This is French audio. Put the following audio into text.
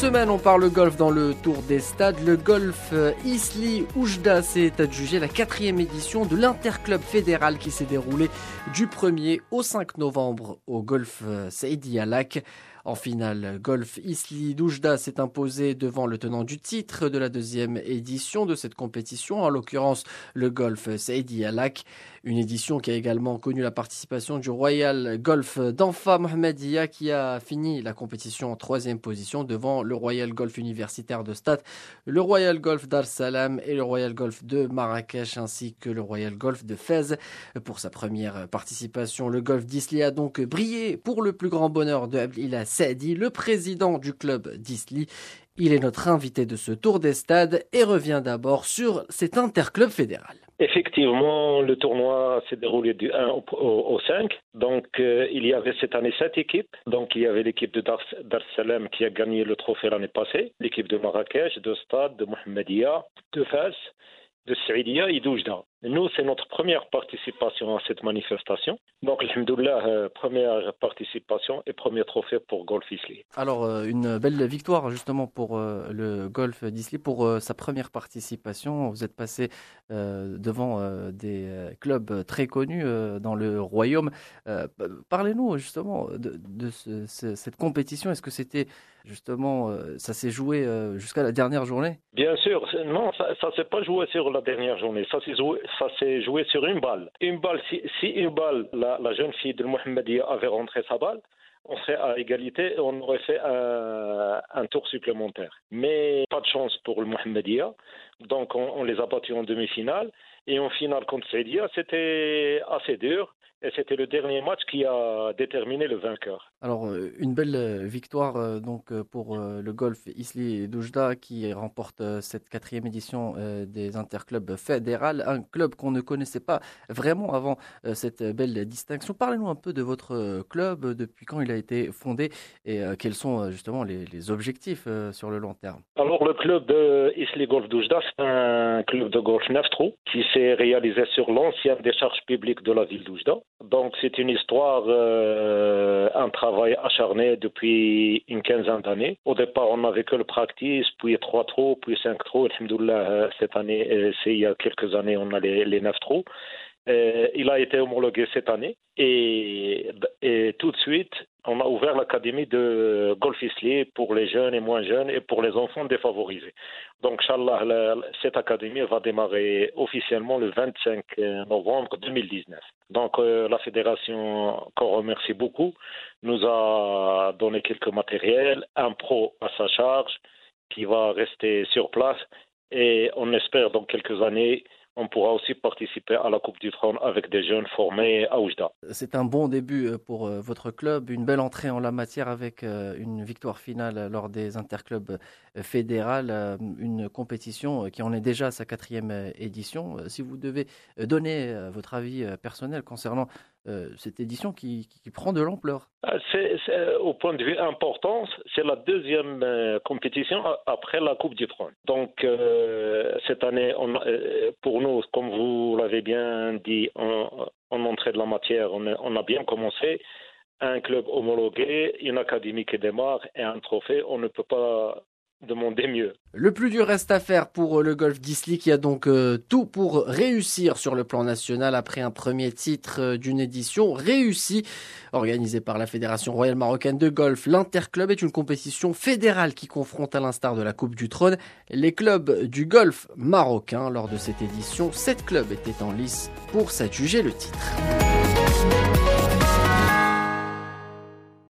semaine, on parle golf dans le Tour des Stades. Le golf euh, Isli Oujda s'est adjugé la quatrième édition de l'Interclub fédéral qui s'est déroulé du 1er au 5 novembre au golf euh, Saïdi Alak. En finale, Golf Isli Doujda s'est imposé devant le tenant du titre de la deuxième édition de cette compétition, en l'occurrence le Golf Saidi Alak. Une édition qui a également connu la participation du Royal Golf d'Anfa Mohamedia qui a fini la compétition en troisième position devant le Royal Golf Universitaire de Stade, le Royal Golf d'Ar Salam et le Royal Golf de Marrakech ainsi que le Royal Golf de Fez. Pour sa première participation, le Golf d'Isli a donc brillé pour le plus grand bonheur de Abdillah Saadi, le président du club d'Isli. Il est notre invité de ce tour des stades et revient d'abord sur cet interclub fédéral. Effectivement, le tournoi s'est déroulé du 1 au, 5. Donc, euh, il y avait cette année sept équipes. Donc, il y avait l'équipe de Dar, Dar Salem qui a gagné le trophée l'année passée, l'équipe de Marrakech, de Stade, de Mohamedia, de Fès, de Saïdia et d'Oujda. Nous, c'est notre première participation à cette manifestation. Donc, alhamdoulilah, euh, première participation et premier trophée pour Golf Isli. Alors, euh, une belle victoire justement pour euh, le Golf d'Isli, pour sa première participation. Vous êtes passé devant des clubs très connus dans le royaume. Parlez-nous justement de, cette compétition. Est-ce que c'était justement, ça s'est joué jusqu'à la dernière journée? Bien sûr. Non, ça ne s'est pas joué sur la dernière journée. Ça s'est joué ça s'est joué sur une balle. Une balle, si, une balle, la, jeune fille de Mohamedia avait rentré sa balle, on serait à égalité et on aurait fait un, tour supplémentaire. Mais pas de chance pour le Mohamedia. Donc on, les a battus en demi-finale. Et en finale contre Saidia, c'était assez dur. Et c'était le dernier match qui a déterminé le vainqueur. Alors, euh, une belle euh, victoire euh, donc pour le golf Isli Doujda qui remporte cette quatrième édition des interclubs fédérales, un club qu'on ne connaissait pas vraiment avant cette belle distinction. Parlez-nous un peu de votre club, depuis quand il a été fondé et quels sont justement les, objectifs sur le long terme? Alors, le club de Isli Golf Doujda, c'est un club de golf 9 trous qui s'est réalisé sur l'ancienne décharge publique de la ville d'Oujda. Donc c'est une histoire, euh, un travail acharné depuis une quinzaine d'années. Au départ, on n'avait que le practice, puis trois trous, puis cinq trous. Alhamdoulilah, euh, cette année, euh, c'est il y a quelques années, on a les, les neuf trous. Euh, il a été homologué cette année et, tout de suite, on a ouvert l'académie de golf isli pour les jeunes et moins jeunes et pour les enfants défavorisés. Donc, cette académie va démarrer officiellement le 25 novembre 2019. Donc, euh, la fédération, qu'on remercie beaucoup, nous a donné quelques matériels, un pro à sa charge qui va rester sur place et on espère dans quelques années on pourra aussi participer à la Coupe du Trône avec des jeunes formés à Oujda. C'est un bon début euh, pour euh, votre club, une belle entrée en la matière avec euh, une victoire finale lors des interclubs fédérales, une compétition qui en est déjà à sa quatrième édition. Si vous devez donner votre avis personnel concernant cette édition qui, prend de l'ampleur. au point de vue importance, c'est la deuxième compétition après la Coupe du Trône. Donc cette année, on, pour nous, comme vous l'avez bien dit en, entrée de la matière, on a, bien commencé. Un club homologué, une académie qui démarre et un trophée, on ne peut pas mieux. Le plus dur reste à faire pour le golf d'Isli qui a donc euh, tout pour réussir sur le plan national après un premier titre euh, d'une édition réussie. Organisée par la Fédération royale marocaine de golf, l'Interclub est une compétition fédérale qui confronte à l'instar de la Coupe du Trône les clubs du golf marocain. Lors de cette édition, sept clubs étaient en lice pour s'adjuger le titre.